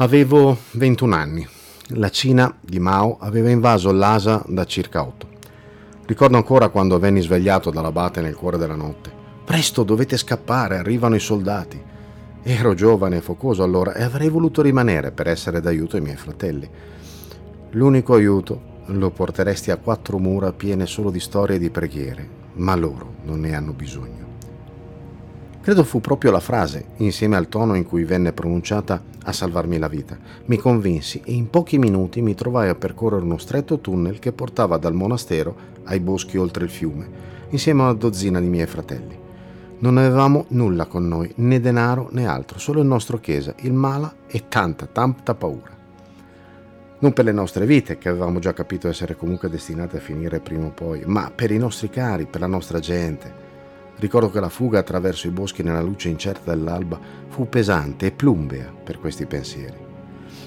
Avevo 21 anni. La Cina di Mao aveva invaso l'Asia da circa 8. Ricordo ancora quando venni svegliato dall'abate nel cuore della notte. Presto, dovete scappare, arrivano i soldati. Ero giovane e focoso allora e avrei voluto rimanere per essere d'aiuto ai miei fratelli. L'unico aiuto lo porteresti a quattro mura piene solo di storie e di preghiere, ma loro non ne hanno bisogno. Credo fu proprio la frase, insieme al tono in cui venne pronunciata, a salvarmi la vita. Mi convinsi e in pochi minuti mi trovai a percorrere uno stretto tunnel che portava dal monastero ai boschi oltre il fiume, insieme a una dozzina di miei fratelli. Non avevamo nulla con noi, né denaro né altro, solo il nostro chiesa, il mala e tanta, tanta paura. Non per le nostre vite, che avevamo già capito essere comunque destinate a finire prima o poi, ma per i nostri cari, per la nostra gente Ricordo che la fuga attraverso i boschi nella luce incerta dell'alba fu pesante e plumbea per questi pensieri.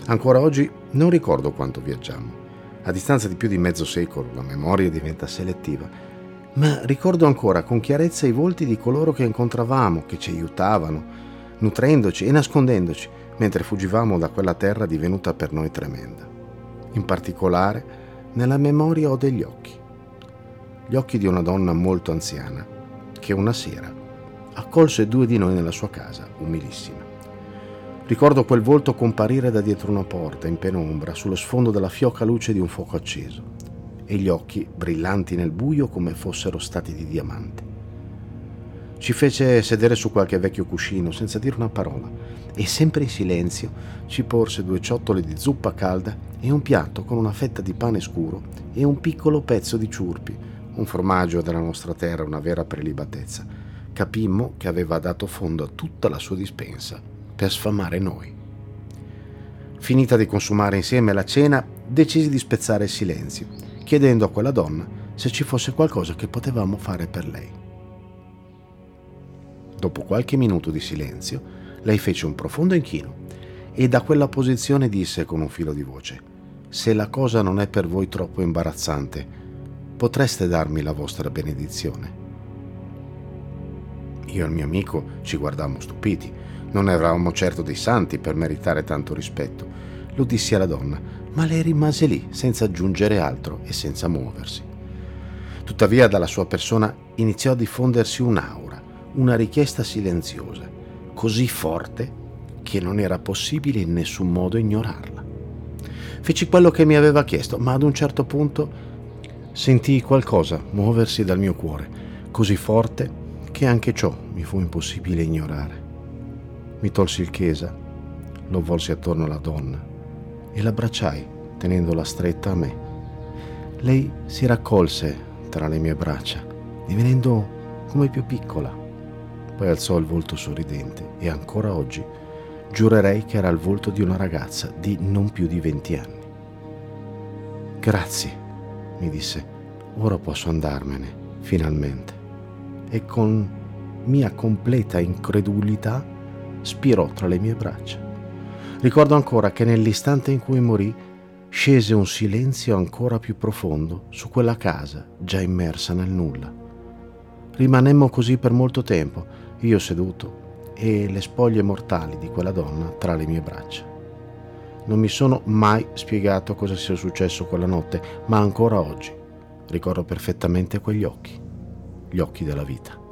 Ancora oggi non ricordo quanto viaggiammo. A distanza di più di mezzo secolo la memoria diventa selettiva, ma ricordo ancora con chiarezza i volti di coloro che incontravamo, che ci aiutavano, nutrendoci e nascondendoci, mentre fuggivamo da quella terra divenuta per noi tremenda. In particolare, nella memoria ho degli occhi. Gli occhi di una donna molto anziana, che una sera accolse due di noi nella sua casa, umilissima. Ricordo quel volto comparire da dietro una porta, in penombra, sullo sfondo della fioca luce di un fuoco acceso, e gli occhi brillanti nel buio come fossero stati di diamante. Ci fece sedere su qualche vecchio cuscino senza dire una parola e sempre in silenzio ci porse due ciotole di zuppa calda e un piatto con una fetta di pane scuro e un piccolo pezzo di ciurpi un formaggio della nostra terra, una vera prelibatezza. Capimmo che aveva dato fondo a tutta la sua dispensa per sfamare noi. Finita di consumare insieme la cena, decisi di spezzare il silenzio, chiedendo a quella donna se ci fosse qualcosa che potevamo fare per lei. Dopo qualche minuto di silenzio, lei fece un profondo inchino e da quella posizione disse con un filo di voce, se la cosa non è per voi troppo imbarazzante, potreste darmi la vostra benedizione. Io e il mio amico ci guardammo stupiti. Non eravamo certo dei santi per meritare tanto rispetto. Lo dissi alla donna, ma lei rimase lì, senza aggiungere altro e senza muoversi. Tuttavia dalla sua persona iniziò a diffondersi un'aura, una richiesta silenziosa, così forte che non era possibile in nessun modo ignorarla. Feci quello che mi aveva chiesto, ma ad un certo punto Sentii qualcosa muoversi dal mio cuore, così forte che anche ciò mi fu impossibile ignorare. Mi tolsi il chesa, lo volsi attorno alla donna e l'abbracciai tenendola stretta a me. Lei si raccolse tra le mie braccia, divenendo come più piccola. Poi alzò il volto sorridente e ancora oggi giurerei che era il volto di una ragazza di non più di venti anni. Grazie mi disse, ora posso andarmene, finalmente. E con mia completa incredulità spirò tra le mie braccia. Ricordo ancora che nell'istante in cui morì scese un silenzio ancora più profondo su quella casa già immersa nel nulla. Rimanemmo così per molto tempo, io seduto e le spoglie mortali di quella donna tra le mie braccia. Non mi sono mai spiegato cosa sia successo quella notte, ma ancora oggi ricordo perfettamente quegli occhi, gli occhi della vita.